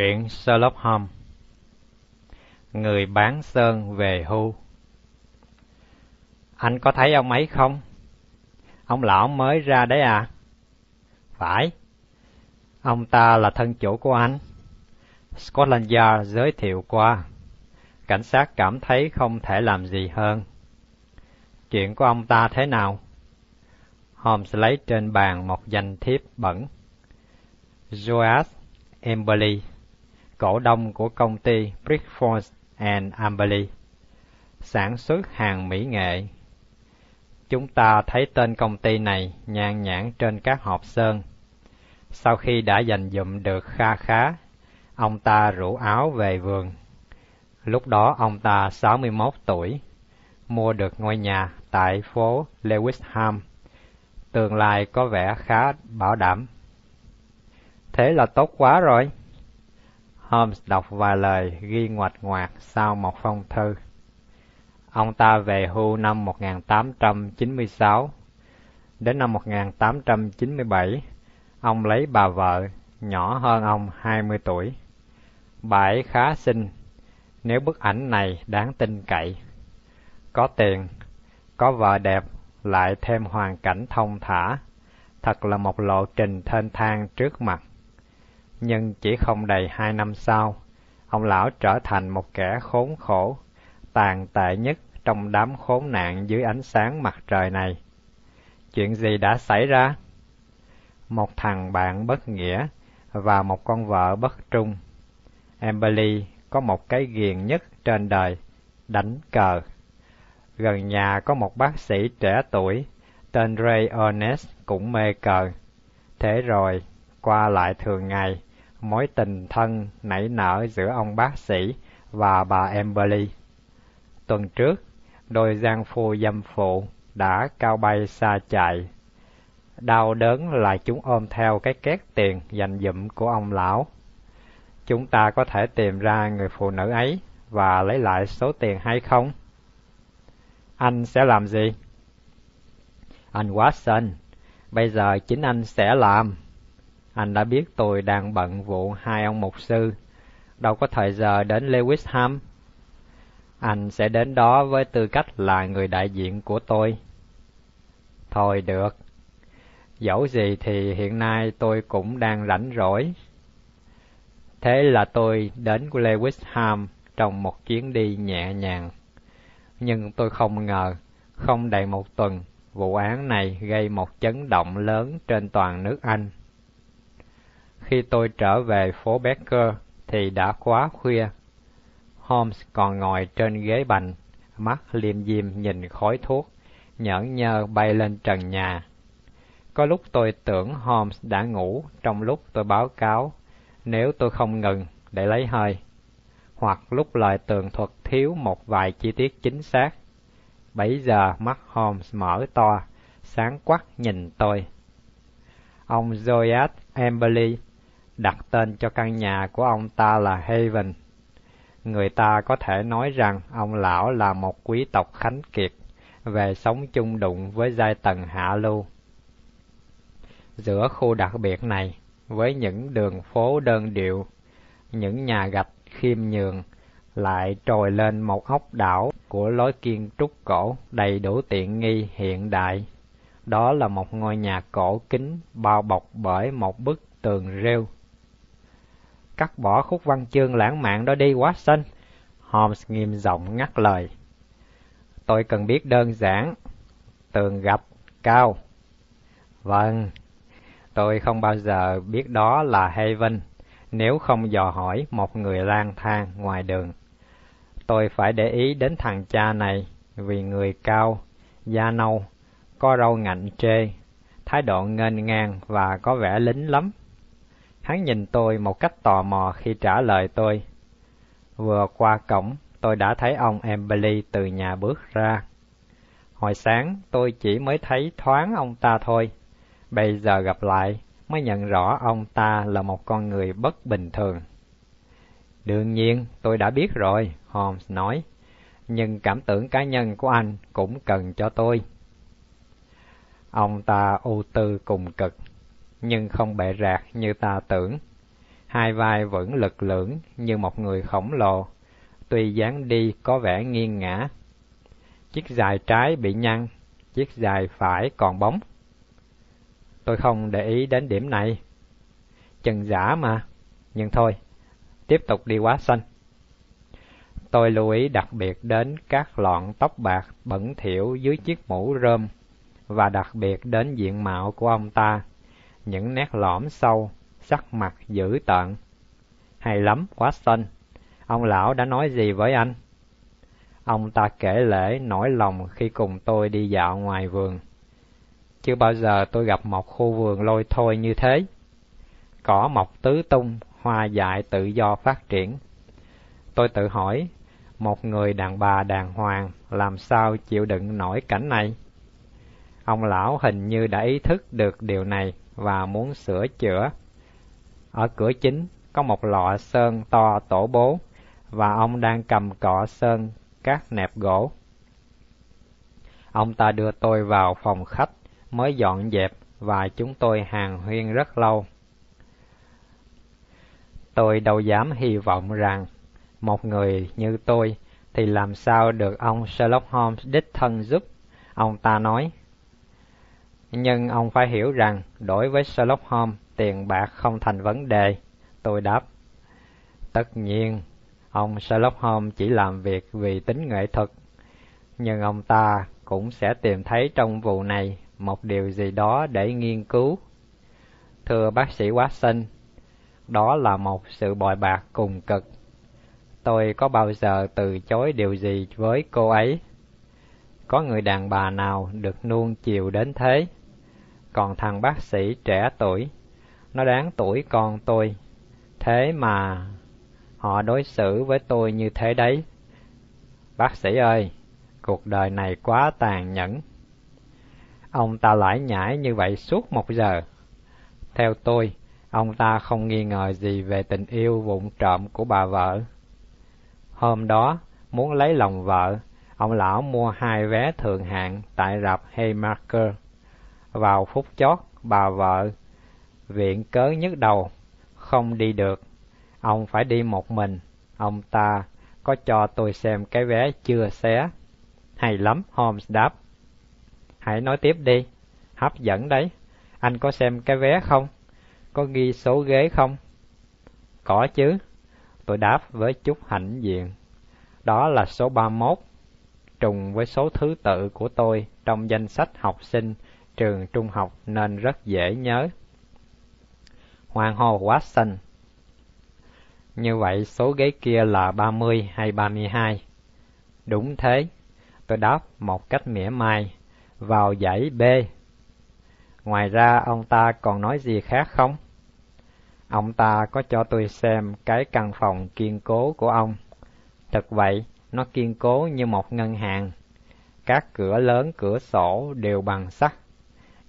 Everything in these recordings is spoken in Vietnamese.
Truyện Sherlock Holmes Người bán sơn về hưu Anh có thấy ông ấy không? Ông lão mới ra đấy à? Phải. Ông ta là thân chủ của anh. Scotland Yard giới thiệu qua. Cảnh sát cảm thấy không thể làm gì hơn. Chuyện của ông ta thế nào? Holmes lấy trên bàn một danh thiếp bẩn. Joas Emberley cổ đông của công ty Brickford and Amberley, sản xuất hàng mỹ nghệ. Chúng ta thấy tên công ty này nhàn nhãn trên các hộp sơn. Sau khi đã giành dụm được kha khá, ông ta rủ áo về vườn. Lúc đó ông ta 61 tuổi, mua được ngôi nhà tại phố Lewisham. Tương lai có vẻ khá bảo đảm. Thế là tốt quá rồi. Holmes đọc vài lời ghi ngoạch ngoạc sau một phong thư. Ông ta về hưu năm 1896. Đến năm 1897, ông lấy bà vợ, nhỏ hơn ông 20 tuổi. Bà ấy khá xinh, nếu bức ảnh này đáng tin cậy. Có tiền, có vợ đẹp, lại thêm hoàn cảnh thông thả. Thật là một lộ trình thênh thang trước mặt nhưng chỉ không đầy hai năm sau, ông lão trở thành một kẻ khốn khổ, tàn tệ nhất trong đám khốn nạn dưới ánh sáng mặt trời này. Chuyện gì đã xảy ra? Một thằng bạn bất nghĩa và một con vợ bất trung. Emily có một cái ghiền nhất trên đời, đánh cờ. Gần nhà có một bác sĩ trẻ tuổi, tên Ray Ernest cũng mê cờ. Thế rồi, qua lại thường ngày, mối tình thân nảy nở giữa ông bác sĩ và bà Emberly. Tuần trước, đôi giang phu dâm phụ đã cao bay xa chạy. Đau đớn là chúng ôm theo cái két tiền dành dụm của ông lão. Chúng ta có thể tìm ra người phụ nữ ấy và lấy lại số tiền hay không? Anh sẽ làm gì? Anh Watson, bây giờ chính anh sẽ làm. Anh đã biết tôi đang bận vụ hai ông mục sư, đâu có thời giờ đến Lewisham. Anh sẽ đến đó với tư cách là người đại diện của tôi. Thôi được. Dẫu gì thì hiện nay tôi cũng đang rảnh rỗi. Thế là tôi đến Lewisham trong một chuyến đi nhẹ nhàng. Nhưng tôi không ngờ, không đầy một tuần, vụ án này gây một chấn động lớn trên toàn nước Anh. Khi tôi trở về phố Becker thì đã quá khuya. Holmes còn ngồi trên ghế bành, mắt liêm diêm nhìn khói thuốc, nhẫn nhơ bay lên trần nhà. Có lúc tôi tưởng Holmes đã ngủ trong lúc tôi báo cáo, nếu tôi không ngừng để lấy hơi, hoặc lúc lời tường thuật thiếu một vài chi tiết chính xác. Bấy giờ mắt Holmes mở to, sáng quắc nhìn tôi. Ông Zoyat Emberley đặt tên cho căn nhà của ông ta là Haven. Người ta có thể nói rằng ông lão là một quý tộc khánh kiệt, về sống chung đụng với giai tầng hạ lưu. Giữa khu đặc biệt này, với những đường phố đơn điệu, những nhà gạch khiêm nhường, lại trồi lên một ốc đảo của lối kiên trúc cổ đầy đủ tiện nghi hiện đại. Đó là một ngôi nhà cổ kính bao bọc bởi một bức tường rêu cắt bỏ khúc văn chương lãng mạn đó đi Watson. Holmes nghiêm giọng ngắt lời. Tôi cần biết đơn giản. Tường gạch, cao. Vâng, tôi không bao giờ biết đó là Haven nếu không dò hỏi một người lang thang ngoài đường. Tôi phải để ý đến thằng cha này vì người cao, da nâu, có râu ngạnh trê, thái độ nghênh ngang và có vẻ lính lắm. Hắn nhìn tôi một cách tò mò khi trả lời tôi. Vừa qua cổng, tôi đã thấy ông Emily từ nhà bước ra. Hồi sáng, tôi chỉ mới thấy thoáng ông ta thôi. Bây giờ gặp lại, mới nhận rõ ông ta là một con người bất bình thường. Đương nhiên, tôi đã biết rồi, Holmes nói. Nhưng cảm tưởng cá nhân của anh cũng cần cho tôi. Ông ta ưu tư cùng cực nhưng không bệ rạc như ta tưởng. hai vai vẫn lực lưỡng như một người khổng lồ, tuy dáng đi có vẻ nghiêng ngã. Chiếc dài trái bị nhăn, chiếc dài phải còn bóng. Tôi không để ý đến điểm này. Chân giả mà, nhưng thôi, tiếp tục đi quá xanh. Tôi lưu ý đặc biệt đến các lọn tóc bạc bẩn thỉu dưới chiếc mũ rơm và đặc biệt đến diện mạo của ông ta, những nét lõm sâu, sắc mặt dữ tợn. Hay lắm, Watson, ông lão đã nói gì với anh? Ông ta kể lễ nỗi lòng khi cùng tôi đi dạo ngoài vườn. Chưa bao giờ tôi gặp một khu vườn lôi thôi như thế. Cỏ mọc tứ tung, hoa dại tự do phát triển. Tôi tự hỏi, một người đàn bà đàng hoàng làm sao chịu đựng nổi cảnh này? Ông lão hình như đã ý thức được điều này và muốn sửa chữa. Ở cửa chính có một lọ sơn to tổ bố và ông đang cầm cọ sơn các nẹp gỗ. Ông ta đưa tôi vào phòng khách mới dọn dẹp và chúng tôi hàng huyên rất lâu. Tôi đâu dám hy vọng rằng một người như tôi thì làm sao được ông Sherlock Holmes đích thân giúp, ông ta nói. Nhưng ông phải hiểu rằng đối với Sherlock Holmes tiền bạc không thành vấn đề, tôi đáp. Tất nhiên, ông Sherlock Holmes chỉ làm việc vì tính nghệ thuật, nhưng ông ta cũng sẽ tìm thấy trong vụ này một điều gì đó để nghiên cứu. Thưa bác sĩ Watson, đó là một sự bội bạc cùng cực. Tôi có bao giờ từ chối điều gì với cô ấy? Có người đàn bà nào được nuông chiều đến thế? Còn thằng bác sĩ trẻ tuổi, nó đáng tuổi con tôi. Thế mà họ đối xử với tôi như thế đấy. Bác sĩ ơi, cuộc đời này quá tàn nhẫn. Ông ta lải nhải như vậy suốt một giờ. Theo tôi, ông ta không nghi ngờ gì về tình yêu vụng trộm của bà vợ. Hôm đó, muốn lấy lòng vợ, ông lão mua hai vé thường hạng tại rạp Haymarket. Vào phút chót, bà vợ viện cớ nhức đầu, không đi được. Ông phải đi một mình. Ông ta có cho tôi xem cái vé chưa xé. Hay lắm, Holmes đáp. Hãy nói tiếp đi, hấp dẫn đấy. Anh có xem cái vé không? Có ghi số ghế không? Có chứ. Tôi đáp với chút hãnh diện. Đó là số 31, trùng với số thứ tự của tôi trong danh sách học sinh trường trung học nên rất dễ nhớ. Hoàng hồ Watson Như vậy số ghế kia là 30 hay 32? Đúng thế, tôi đáp một cách mỉa mai, vào dãy B. Ngoài ra ông ta còn nói gì khác không? Ông ta có cho tôi xem cái căn phòng kiên cố của ông. Thật vậy, nó kiên cố như một ngân hàng. Các cửa lớn cửa sổ đều bằng sắt.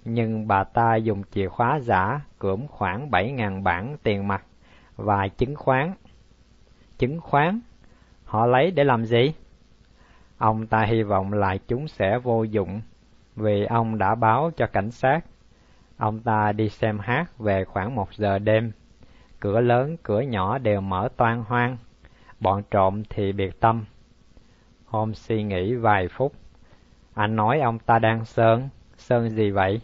Nhưng bà ta dùng chìa khóa giả cưỡng khoảng bảy ngàn bản tiền mặt và chứng khoán. Chứng khoán? Họ lấy để làm gì? Ông ta hy vọng là chúng sẽ vô dụng vì ông đã báo cho cảnh sát. Ông ta đi xem hát về khoảng một giờ đêm cửa lớn, cửa nhỏ đều mở toan hoang bọn trộm thì biệt tâm hôm suy nghĩ vài phút, anh nói ông ta đang sơn sơn gì vậy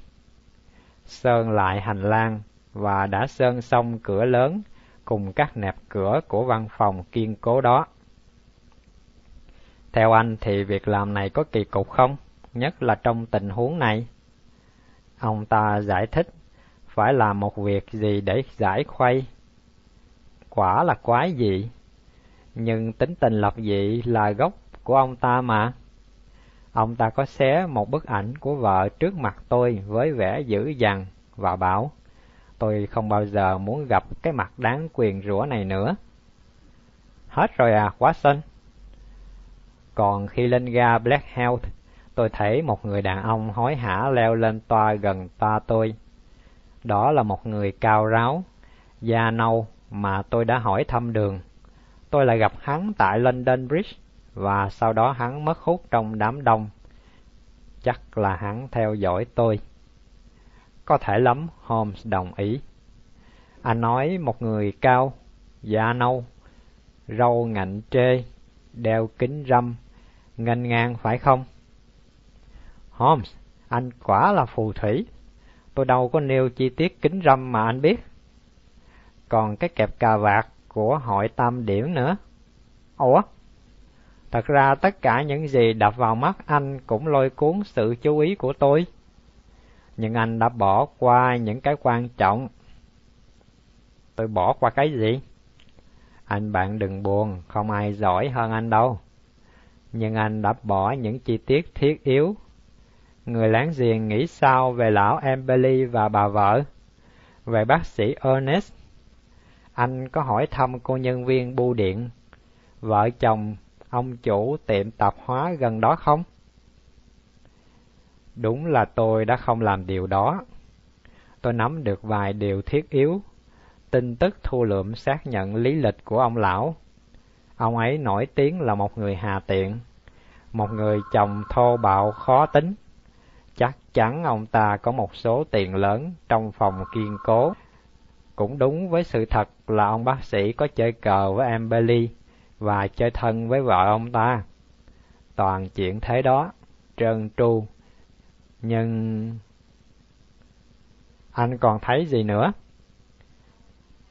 sơn lại hành lang và đã sơn xong cửa lớn cùng các nẹp cửa của văn phòng kiên cố đó theo anh thì việc làm này có kỳ cục không nhất là trong tình huống này ông ta giải thích, phải làm một việc gì để giải khuây quả là quái dị. Nhưng tính tình lập dị là gốc của ông ta mà. Ông ta có xé một bức ảnh của vợ trước mặt tôi với vẻ dữ dằn và bảo, tôi không bao giờ muốn gặp cái mặt đáng quyền rủa này nữa. Hết rồi à, quá xinh. Còn khi lên ga Black Health, tôi thấy một người đàn ông hối hả leo lên toa gần toa tôi. Đó là một người cao ráo, da nâu mà tôi đã hỏi thăm đường. Tôi lại gặp hắn tại London Bridge và sau đó hắn mất hút trong đám đông. Chắc là hắn theo dõi tôi. Có thể lắm, Holmes đồng ý. Anh nói một người cao, da nâu, râu ngạnh trê, đeo kính râm, nghênh ngang phải không? Holmes, anh quả là phù thủy. Tôi đâu có nêu chi tiết kính râm mà anh biết. Còn cái kẹp cà vạt của hội tam điểm nữa. Ủa? Thật ra tất cả những gì đập vào mắt anh cũng lôi cuốn sự chú ý của tôi. Nhưng anh đã bỏ qua những cái quan trọng. Tôi bỏ qua cái gì? Anh bạn đừng buồn, không ai giỏi hơn anh đâu. Nhưng anh đã bỏ những chi tiết thiết yếu. Người láng giềng nghĩ sao về lão Emily và bà vợ? Về bác sĩ Ernest? Anh có hỏi thăm cô nhân viên bưu điện, vợ chồng ông chủ tiệm tạp hóa gần đó không? Đúng là tôi đã không làm điều đó. Tôi nắm được vài điều thiết yếu, tin tức thu lượm xác nhận lý lịch của ông lão. Ông ấy nổi tiếng là một người hà tiện, một người chồng thô bạo khó tính. Chắc chắn ông ta có một số tiền lớn trong phòng kiên cố. Cũng đúng với sự thật là ông bác sĩ có chơi cờ với em Bailey và chơi thân với vợ ông ta. Toàn chuyện thế đó, trơn tru. Nhưng... Anh còn thấy gì nữa?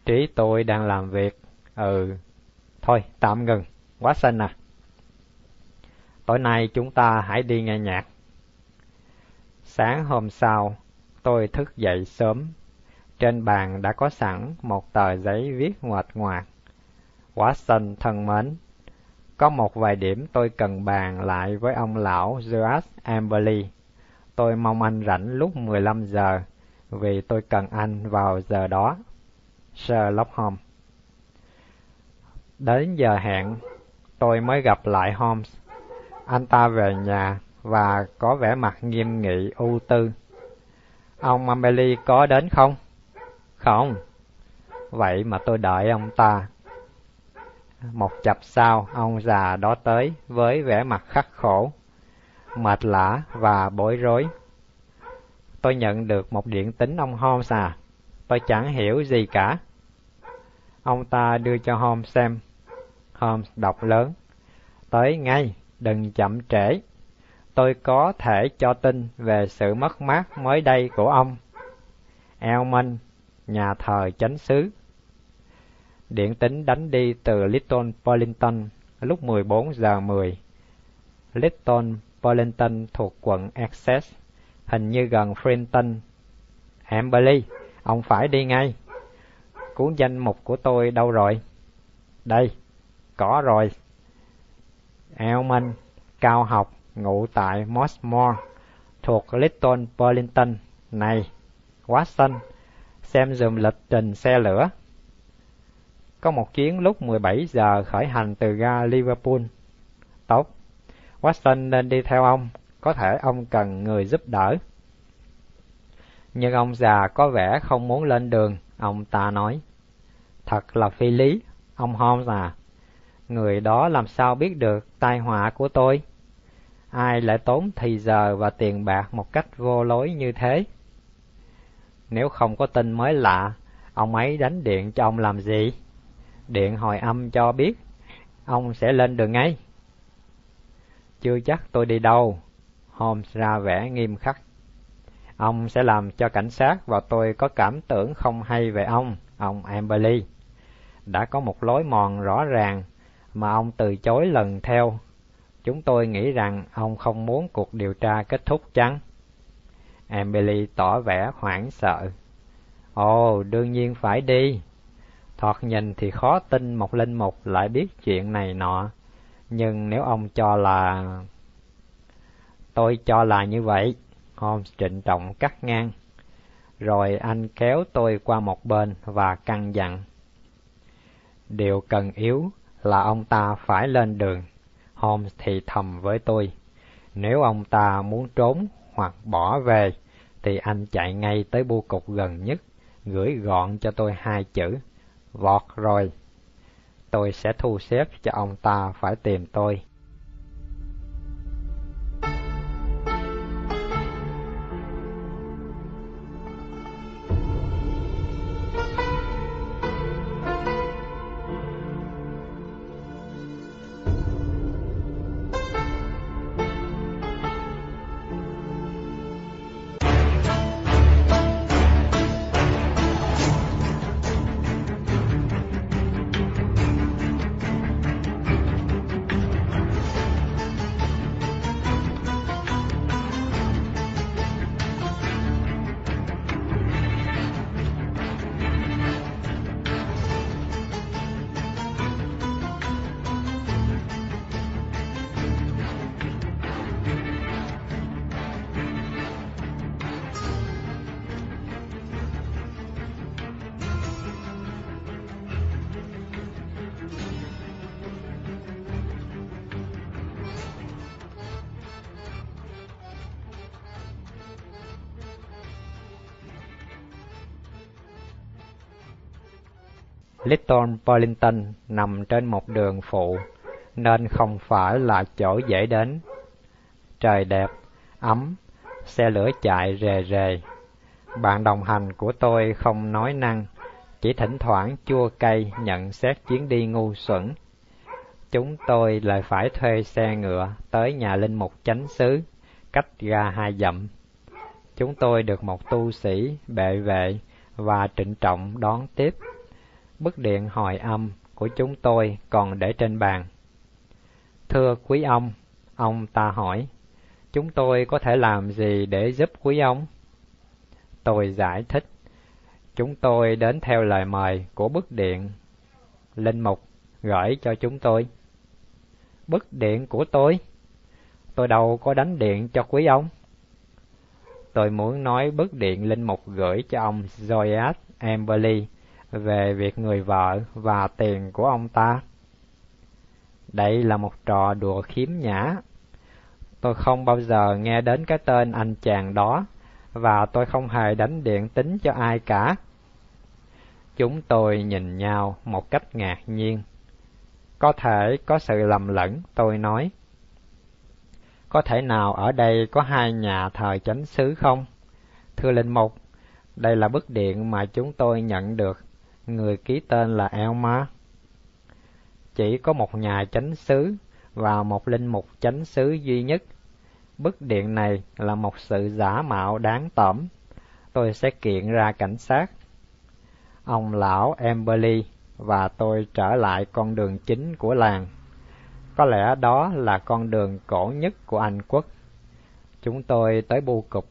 Trí tôi đang làm việc. Ừ, thôi tạm ngừng, quá xanh à. Tối nay chúng ta hãy đi nghe nhạc. Sáng hôm sau, tôi thức dậy sớm. Trên bàn đã có sẵn một tờ giấy viết ngoạch ngoạc Watson thân mến, có một vài điểm tôi cần bàn lại với ông lão George Amberley. Tôi mong anh rảnh lúc 15 giờ, vì tôi cần anh vào giờ đó. Sherlock Holmes Đến giờ hẹn, tôi mới gặp lại Holmes. Anh ta về nhà và có vẻ mặt nghiêm nghị ưu tư. Ông Amberley có đến không? Không. Vậy mà tôi đợi ông ta một chập sau, ông già đó tới với vẻ mặt khắc khổ, mệt lã và bối rối. Tôi nhận được một điện tín ông Holmes à, tôi chẳng hiểu gì cả. Ông ta đưa cho Holmes xem. Holmes đọc lớn. Tới ngay, đừng chậm trễ. Tôi có thể cho tin về sự mất mát mới đây của ông. Elman, nhà thờ chánh xứ Điện tính đánh đi từ Little Burlington lúc 14 giờ 10. Little Burlington thuộc quận Essex, hình như gần Frinton. Amberley, ông phải đi ngay. Cuốn danh mục của tôi đâu rồi? Đây, có rồi. Elman, cao học, ngụ tại Mossmore, thuộc Little Burlington. Này, Watson, xem dùm lịch trình xe lửa. Có một chuyến lúc 17 giờ khởi hành từ ga Liverpool. Tốt, Watson nên đi theo ông, có thể ông cần người giúp đỡ. Nhưng ông già có vẻ không muốn lên đường, ông ta nói. Thật là phi lý, ông Holmes à. Người đó làm sao biết được tai họa của tôi? Ai lại tốn thì giờ và tiền bạc một cách vô lối như thế? Nếu không có tin mới lạ, ông ấy đánh điện cho ông làm gì? Điện hồi âm cho biết ông sẽ lên đường ngay. Chưa chắc tôi đi đâu, Holmes ra vẻ nghiêm khắc. Ông sẽ làm cho cảnh sát và tôi có cảm tưởng không hay về ông, ông Amberley. Đã có một lối mòn rõ ràng mà ông từ chối lần theo. Chúng tôi nghĩ rằng ông không muốn cuộc điều tra kết thúc chăng? Amberley tỏ vẻ hoảng sợ. Ồ, đương nhiên phải đi. Thoạt nhìn thì khó tin một linh mục lại biết chuyện này nọ, nhưng nếu ông cho là... Tôi cho là như vậy, Holmes trịnh trọng cắt ngang. Rồi anh kéo tôi qua một bên và căn dặn. Điều cần yếu là ông ta phải lên đường. Holmes thì thầm với tôi. Nếu ông ta muốn trốn hoặc bỏ về, thì anh chạy ngay tới bưu cục gần nhất, gửi gọn cho tôi hai chữ vọt rồi. Tôi sẽ thu xếp cho ông ta phải tìm tôi. Little Burlington nằm trên một đường phụ, nên không phải là chỗ dễ đến. Trời đẹp, ấm, xe lửa chạy rề rề. Bạn đồng hành của tôi không nói năng, chỉ thỉnh thoảng chua cay nhận xét chuyến đi ngu xuẩn. Chúng tôi lại phải thuê xe ngựa tới nhà linh mục chánh xứ, cách ga hai dặm. Chúng tôi được một tu sĩ, bệ vệ và trịnh trọng đón tiếp. Bức điện hồi âm của chúng tôi còn để trên bàn. Thưa quý ông, ông ta hỏi, chúng tôi có thể làm gì để giúp quý ông? Tôi giải thích, chúng tôi đến theo lời mời của bức điện. Linh mục gửi cho chúng tôi. Bức điện của tôi? Tôi đâu có đánh điện cho quý ông. Tôi muốn nói bức điện linh mục gửi cho ông Joyas Emberley về việc người vợ và tiền của ông ta. Đây là một trò đùa khiếm nhã. Tôi không bao giờ nghe đến cái tên anh chàng đó, và tôi không hề đánh điện tính cho ai cả. Chúng tôi nhìn nhau một cách ngạc nhiên. Có thể có sự lầm lẫn, tôi nói. Có thể nào ở đây có hai nhà thờ chánh xứ không? Thưa Linh Mục, đây là bức điện mà chúng tôi nhận được. Người ký tên là Elmer. Chỉ có một nhà chánh xứ và một linh mục chánh xứ duy nhất. Bức điện này là một sự giả mạo đáng tởm. Tôi sẽ kiện ra cảnh sát. Ông lão Emberley và tôi trở lại con đường chính của làng. Có lẽ đó là con đường cổ nhất của Anh quốc. Chúng tôi tới bưu cục,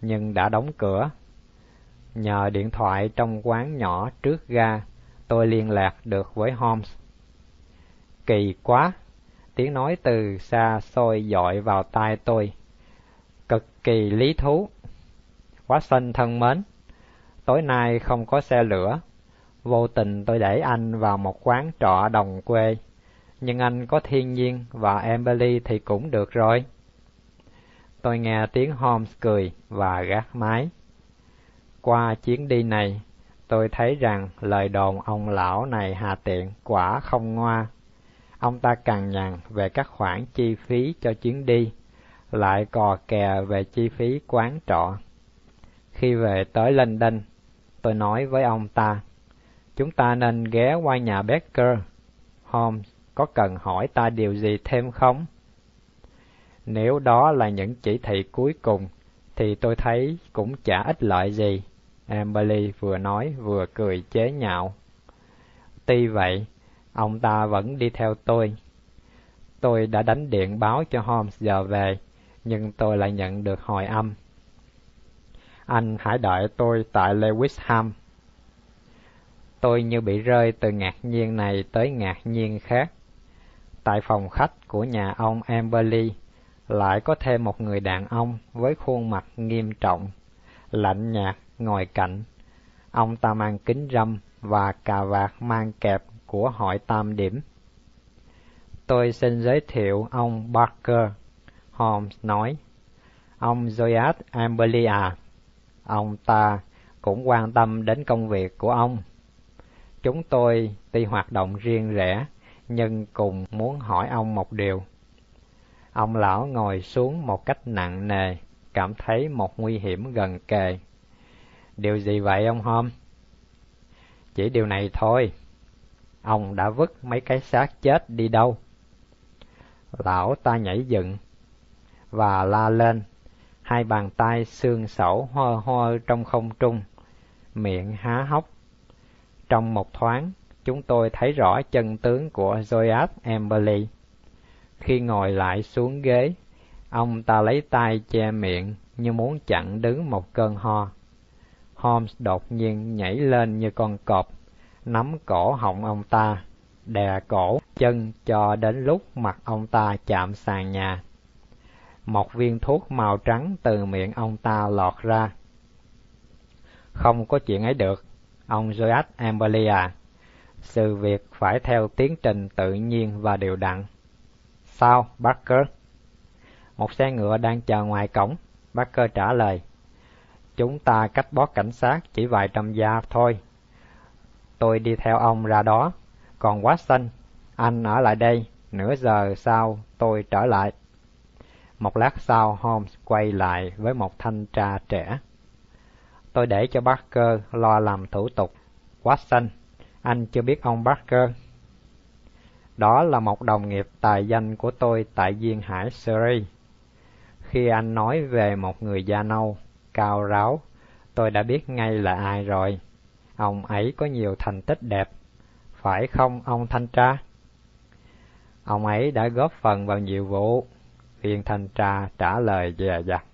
nhưng đã đóng cửa. Nhờ điện thoại trong quán nhỏ trước ga, tôi liên lạc được với Holmes. Kỳ quá! Tiếng nói từ xa xôi dội vào tai tôi. Cực kỳ lý thú. Watson thân mến, tối nay không có xe lửa. Vô tình tôi đẩy anh vào một quán trọ đồng quê nhưng anh có thiên nhiên và Emily thì cũng được rồi. Tôi nghe tiếng Holmes cười và gác máy. Qua chuyến đi này, tôi thấy rằng lời đồn ông lão này hà tiện quả không ngoa. Ông ta cằn nhằn về các khoản chi phí cho chuyến đi, lại cò kè về chi phí quán trọ. Khi về tới London, tôi nói với ông ta, chúng ta nên ghé qua nhà Becker. Holmes có cần hỏi ta điều gì thêm không? Nếu đó là những chỉ thị cuối cùng, thì tôi thấy cũng chả ích lợi gì. Amberley vừa nói vừa cười chế nhạo. Tuy vậy, ông ta vẫn đi theo tôi. Tôi đã đánh điện báo cho Holmes giờ về, nhưng tôi lại nhận được hồi âm. Anh hãy đợi tôi tại Lewisham. Tôi như bị rơi từ ngạc nhiên này tới ngạc nhiên khác. Tại phòng khách của nhà ông Amberley lại có thêm một người đàn ông với khuôn mặt nghiêm trọng, lạnh nhạt ngồi cạnh. Ông ta mang kính râm và cà vạt mang kẹp của hội tam điểm. Tôi xin giới thiệu ông Barker, Holmes nói. Ông Zoyat Amberlia, ông ta cũng quan tâm đến công việc của ông. Chúng tôi tuy hoạt động riêng rẽ, nhưng cùng muốn hỏi ông một điều. Ông lão ngồi xuống một cách nặng nề, cảm thấy một nguy hiểm gần kề. Điều gì vậy ông Hôm? Chỉ điều này thôi. Ông đã vứt mấy cái xác chết đi đâu? Lão ta nhảy dựng và la lên, hai bàn tay xương sẩu ho ho trong không trung, miệng há hốc. Trong một thoáng, chúng tôi thấy rõ chân tướng của Joyas Emberley. Khi ngồi lại xuống ghế, ông ta lấy tay che miệng như muốn chặn đứng một cơn ho. Holmes đột nhiên nhảy lên như con cọp, nắm cổ họng ông ta, đè cổ chân cho đến lúc mặt ông ta chạm sàn nhà. Một viên thuốc màu trắng từ miệng ông ta lọt ra. Không có chuyện ấy được, ông Joyas Emberley à sự việc phải theo tiến trình tự nhiên và đều đặn. Sao, Barker? Một xe ngựa đang chờ ngoài cổng, Barker trả lời. Chúng ta cách bó cảnh sát chỉ vài trăm gia thôi. tôi đi theo ông ra đó. Còn Watson, anh ở lại đây, nửa giờ sau tôi trở lại. Một lát sau Holmes quay lại với một thanh tra trẻ. Tôi để cho Barker lo làm thủ tục. Watson, anh chưa biết ông Barker. Đó là một đồng nghiệp tài danh của tôi tại Duyên Hải Surrey. Khi anh nói về một người da nâu, cao ráo, tôi đã biết ngay là ai rồi. Ông ấy có nhiều thành tích đẹp, phải không ông thanh tra? Ông ấy đã góp phần vào nhiều vụ, viên thanh tra trả lời dè dặt.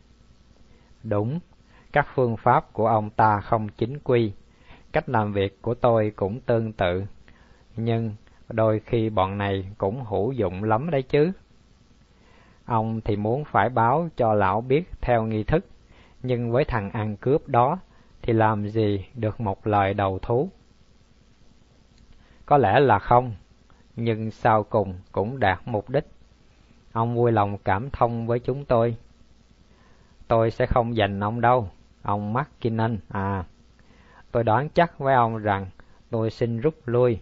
Đúng, các phương pháp của ông ta không chính quy, cách làm việc của tôi cũng tương tự, nhưng đôi khi bọn này cũng hữu dụng lắm đấy chứ. Ông thì muốn phải báo cho lão biết theo nghi thức, nhưng với thằng ăn cướp đó thì làm gì được một lời đầu thú. Có lẽ là không, nhưng sau cùng cũng đạt mục đích. Ông vui lòng cảm thông với chúng tôi. Tôi sẽ không giành ông đâu, ông McKinnon à. Tôi đoán chắc với ông rằng tôi xin rút lui.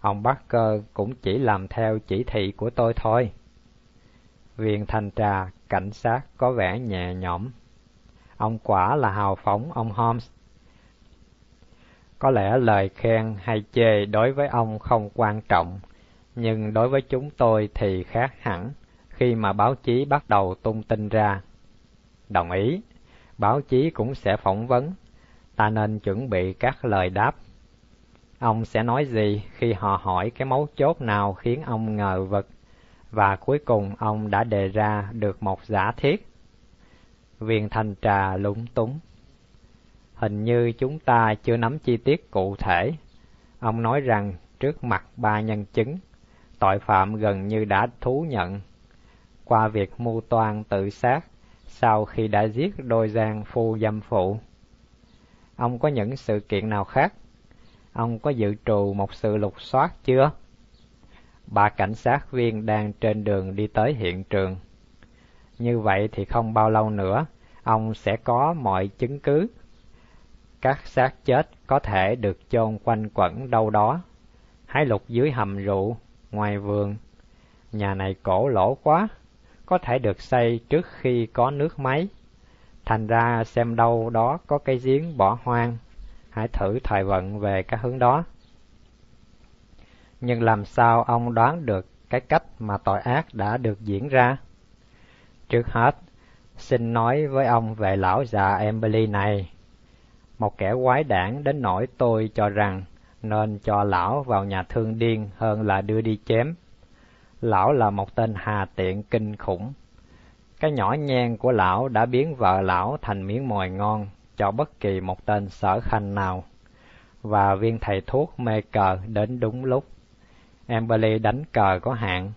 Ông Barker cũng chỉ làm theo chỉ thị của tôi thôi. Viên thanh tra, cảnh sát có vẻ nhẹ nhõm. Ông quả là hào phóng, ông Holmes. Có lẽ lời khen hay chê đối với ông không quan trọng, nhưng đối với chúng tôi thì khác hẳn khi mà báo chí bắt đầu tung tin ra. Đồng ý, báo chí cũng sẽ phỏng vấn, ta nên chuẩn bị các lời đáp. Ông sẽ nói gì khi họ hỏi cái mấu chốt nào khiến ông ngờ vực, và cuối cùng ông đã đề ra được một giả thiết. Viên thanh trà lúng túng. Hình như chúng ta chưa nắm chi tiết cụ thể. Ông nói rằng trước mặt ba nhân chứng, tội phạm gần như đã thú nhận qua việc mưu toan tự sát sau khi đã giết đôi giang phu dâm phụ. Ông có những sự kiện nào khác? Ông có dự trù một sự lục soát chưa? Ba cảnh sát viên đang trên đường đi tới hiện trường. Như vậy thì không bao lâu nữa, ông sẽ có mọi chứng cứ. Các xác chết có thể được chôn quanh quẩn đâu đó. Hãy lục dưới hầm rượu, ngoài vườn. Nhà này cổ lỗ quá, có thể được xây trước khi có nước máy. Thành ra xem đâu đó có cây giếng bỏ hoang, hãy thử thời vận về các hướng đó. Nhưng làm sao ông đoán được cái cách mà tội ác đã được diễn ra? Trước hết, xin nói với ông về lão già Emily này. Một kẻ quái đản đến nỗi tôi cho rằng nên cho lão vào nhà thương điên hơn là đưa đi chém. Lão là một tên hà tiện kinh khủng. Cái nhỏ nhen của lão đã biến vợ lão thành miếng mồi ngon cho bất kỳ một tên sở khanh nào. Và viên thầy thuốc mê cờ đến đúng lúc. Emily đánh cờ có hạn,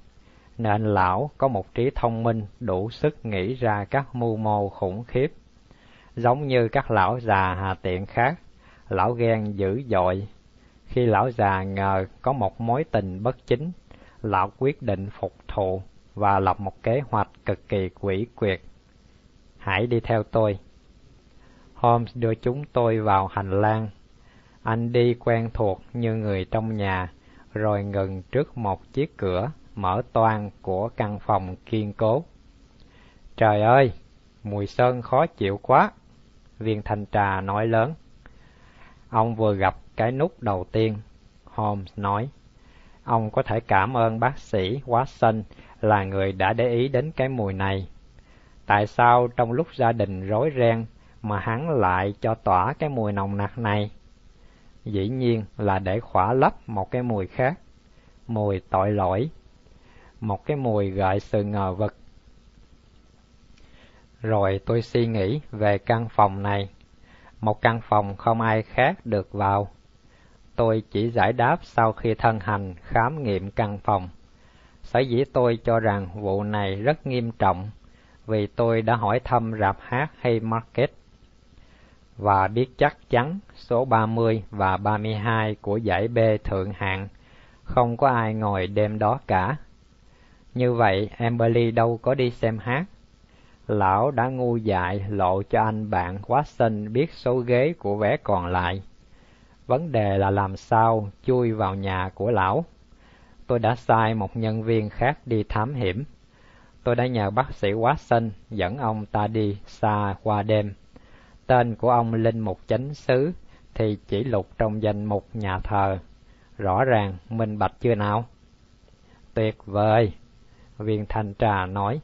nên lão có một trí thông minh đủ sức nghĩ ra các mưu mô khủng khiếp. Giống như các lão già hà tiện khác, lão ghen dữ dội. Khi lão già ngờ có một mối tình bất chính, lão quyết định phục thù và lập một kế hoạch cực kỳ quỷ quyệt. Hãy đi theo tôi. Holmes đưa chúng tôi vào hành lang. Anh đi quen thuộc như người trong nhà, rồi ngừng trước một chiếc cửa mở toang của căn phòng kiên cố. Trời ơi, mùi sơn khó chịu quá, viên thanh trà nói lớn. Ông vừa gặp cái nút đầu tiên, Holmes nói. Ông có thể cảm ơn bác sĩ Watson là người đã để ý đến cái mùi này. Tại sao trong lúc gia đình rối ren mà hắn lại cho tỏa cái mùi nồng nặc này? Dĩ nhiên là để khỏa lấp một cái mùi khác, mùi tội lỗi, một cái mùi gợi sự ngờ vực. Rồi tôi suy nghĩ về căn phòng này, một căn phòng không ai khác được vào. Tôi chỉ giải đáp sau khi thân hành khám nghiệm căn phòng. Sở dĩ tôi cho rằng vụ này rất nghiêm trọng vì tôi đã hỏi thăm rạp hát hay market và biết chắc chắn số 30 và 32 của giải B thượng hạng không có ai ngồi đêm đó cả. Như vậy, Emberly đâu có đi xem hát. Lão đã ngu dại lộ cho anh bạn Watson biết số ghế của vé còn lại. Vấn đề là làm sao chui vào nhà của lão. Tôi đã sai một nhân viên khác đi thám hiểm. Tôi đã nhờ bác sĩ Watson dẫn ông ta đi xa qua đêm. Tên của ông Linh Mục Chánh sứ thì chỉ lục trong danh mục nhà thờ. Rõ ràng, minh bạch chưa nào? Tuyệt vời, viên thanh trà nói.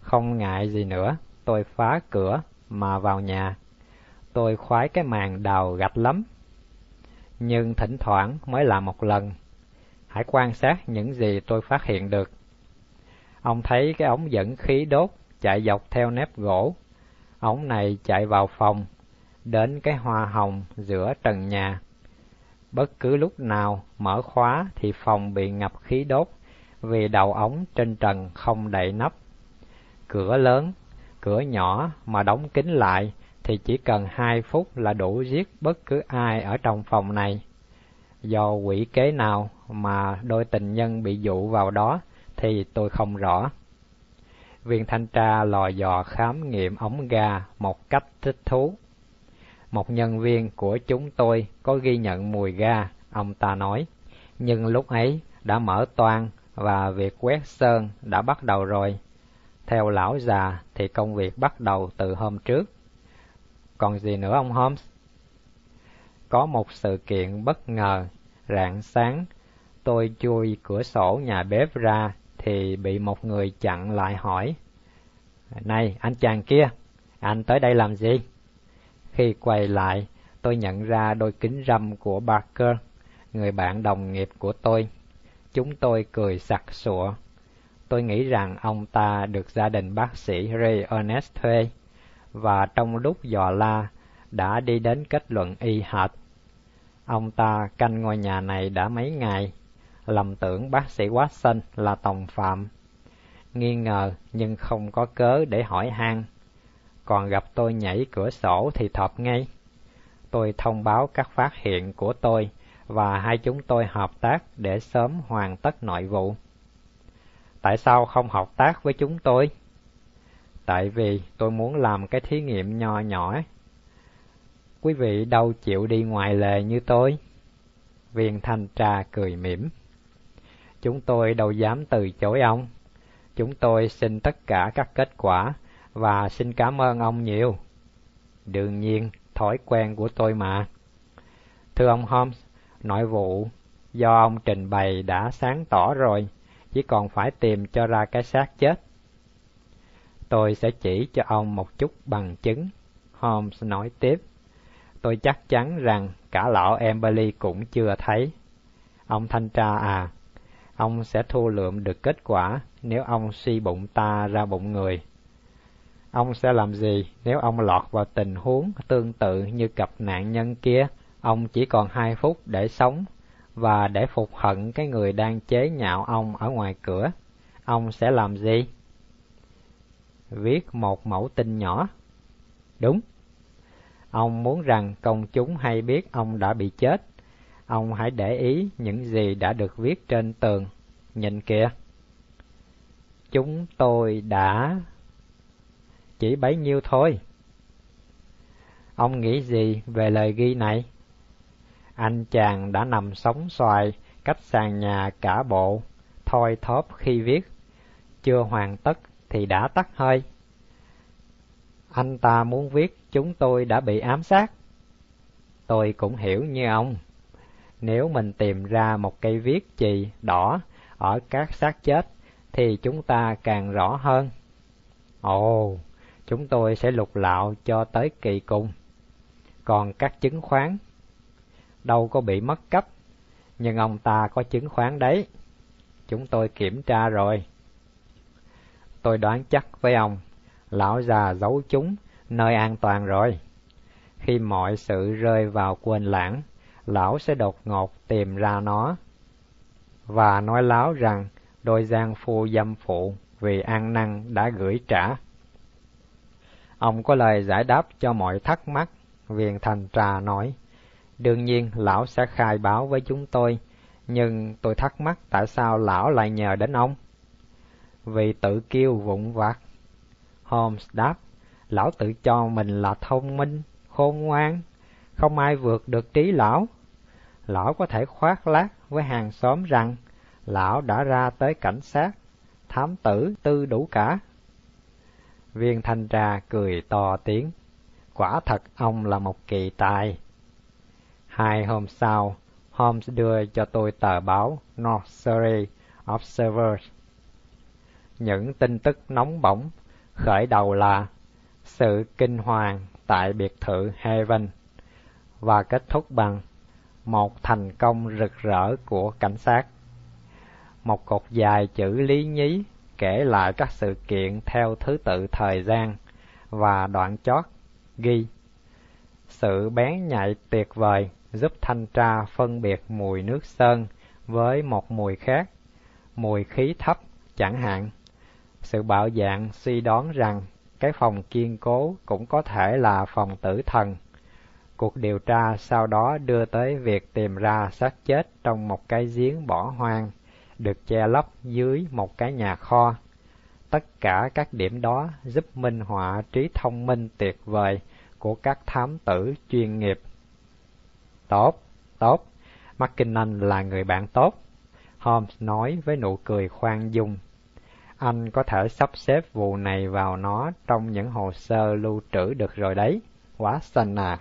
Không ngại gì nữa, tôi phá cửa mà vào nhà. Tôi khoái cái màn đào gạch lắm. Nhưng thỉnh thoảng mới làm một lần. Hãy quan sát những gì tôi phát hiện được. Ông thấy cái ống dẫn khí đốt chạy dọc theo nếp gỗ. Ống này chạy vào phòng, đến cái hoa hồng giữa trần nhà. Bất cứ lúc nào mở khóa thì phòng bị ngập khí đốt vì đầu ống trên trần không đậy nắp. Cửa lớn, cửa nhỏ mà đóng kín lại thì chỉ cần hai phút là đủ giết bất cứ ai ở trong phòng này. Do quỷ kế nào mà đôi tình nhân bị dụ vào đó thì tôi không rõ. Viên thanh tra lò dò khám nghiệm ống ga một cách thích thú. Một nhân viên của chúng tôi có ghi nhận mùi ga, ông ta nói, nhưng lúc ấy đã mở toang và việc quét sơn đã bắt đầu rồi. Theo lão già thì công việc bắt đầu từ hôm trước. Còn gì nữa ông Holmes? Có một sự kiện bất ngờ, rạng sáng, tôi chui cửa sổ nhà bếp ra thì bị một người chặn lại hỏi. Này, anh chàng kia, anh tới đây làm gì? Khi quay lại, tôi nhận ra đôi kính râm của Barker, người bạn đồng nghiệp của tôi. Chúng tôi cười sặc sụa. Tôi nghĩ rằng ông ta được gia đình bác sĩ Ray Ernest thuê, và trong lúc dò la đã đi đến kết luận y hệt. Ông ta canh ngôi nhà này đã mấy ngày, lầm tưởng bác sĩ Watson là tòng phạm. Nghi ngờ nhưng không có cớ để hỏi han còn gặp tôi nhảy cửa sổ thì thọp ngay. Tôi thông báo các phát hiện của tôi và hai chúng tôi hợp tác để sớm hoàn tất nội vụ. Tại sao không hợp tác với chúng tôi? Tại vì tôi muốn làm cái thí nghiệm nho nhỏ. Quý vị đâu chịu đi ngoài lề như tôi? Viên thanh tra cười mỉm. Chúng tôi đâu dám từ chối ông. Chúng tôi xin tất cả các kết quả và xin cảm ơn ông nhiều. Đương nhiên, thói quen của tôi mà. Thưa ông Holmes, nội vụ do ông trình bày đã sáng tỏ rồi, chỉ còn phải tìm cho ra cái xác chết. Tôi sẽ chỉ cho ông một chút bằng chứng, Holmes nói tiếp. Tôi chắc chắn rằng cả lão Emberley cũng chưa thấy. Ông thanh tra à, ông sẽ thu lượm được kết quả nếu ông suy bụng ta ra bụng người. Ông sẽ làm gì nếu ông lọt vào tình huống tương tự như cặp nạn nhân kia? Ông chỉ còn hai phút để sống và để phục hận cái người đang chế nhạo ông ở ngoài cửa. Ông sẽ làm gì? Viết một mẫu tin nhỏ. Đúng. Ông muốn rằng công chúng hay biết ông đã bị chết. Ông hãy để ý những gì đã được viết trên tường. Nhìn kìa. Chúng tôi đã chỉ bấy nhiêu thôi. Ông nghĩ gì về lời ghi này? Anh chàng đã nằm sóng xoài cách sàn nhà cả bộ, thoi thóp khi viết. Chưa hoàn tất thì đã tắt hơi. Anh ta muốn viết chúng tôi đã bị ám sát. Tôi cũng hiểu như ông. Nếu mình tìm ra một cây viết chì đỏ ở các xác chết thì chúng ta càng rõ hơn. Ồ, chúng tôi sẽ lục lạo cho tới kỳ cùng. Còn các chứng khoán, đâu có bị mất cấp, nhưng ông ta có chứng khoán đấy. Chúng tôi kiểm tra rồi. Tôi đoán chắc với ông, lão già giấu chúng nơi an toàn rồi. Khi mọi sự rơi vào quên lãng, lão sẽ đột ngột tìm ra nó và nói láo rằng đôi gian phu dâm phụ vì an năng đã gửi trả Ông có lời giải đáp cho mọi thắc mắc, viên thành trà nói. Đương nhiên lão sẽ khai báo với chúng tôi, nhưng tôi thắc mắc tại sao lão lại nhờ đến ông? Vì tự kiêu vụng vặt. Holmes đáp, lão tự cho mình là thông minh, khôn ngoan, Không ai vượt được trí lão. Lão có thể khoác lác với hàng xóm rằng lão đã ra tới cảnh sát, thám tử tư đủ cả. Viên thanh tra cười to tiếng, quả thật ông là một kỳ tài. Hai hôm sau, Holmes đưa cho tôi tờ báo North Surrey Observer. Những tin tức nóng bỏng khởi đầu là sự kinh hoàng tại biệt thự Haven và kết thúc bằng một thành công rực rỡ của cảnh sát. Một cột dài chữ lý nhí kể lại các sự kiện theo thứ tự thời gian và đoạn chót ghi sự bén nhạy tuyệt vời giúp thanh tra phân biệt mùi nước sơn với một mùi khác, mùi khí thấp chẳng hạn. Sự bạo dạng suy đoán rằng cái phòng kiên cố cũng có thể là phòng tử thần. Cuộc điều tra sau đó đưa tới việc tìm ra xác chết trong một cái giếng bỏ hoang, được che lấp dưới một cái nhà kho. Tất cả các điểm đó giúp minh họa trí thông minh tuyệt vời của các thám tử chuyên nghiệp. Tốt, tốt, McKinnon là người bạn tốt, Holmes nói với nụ cười khoan dung. Anh có thể sắp xếp vụ này vào nó trong những hồ sơ lưu trữ được rồi đấy, Quá xanh à.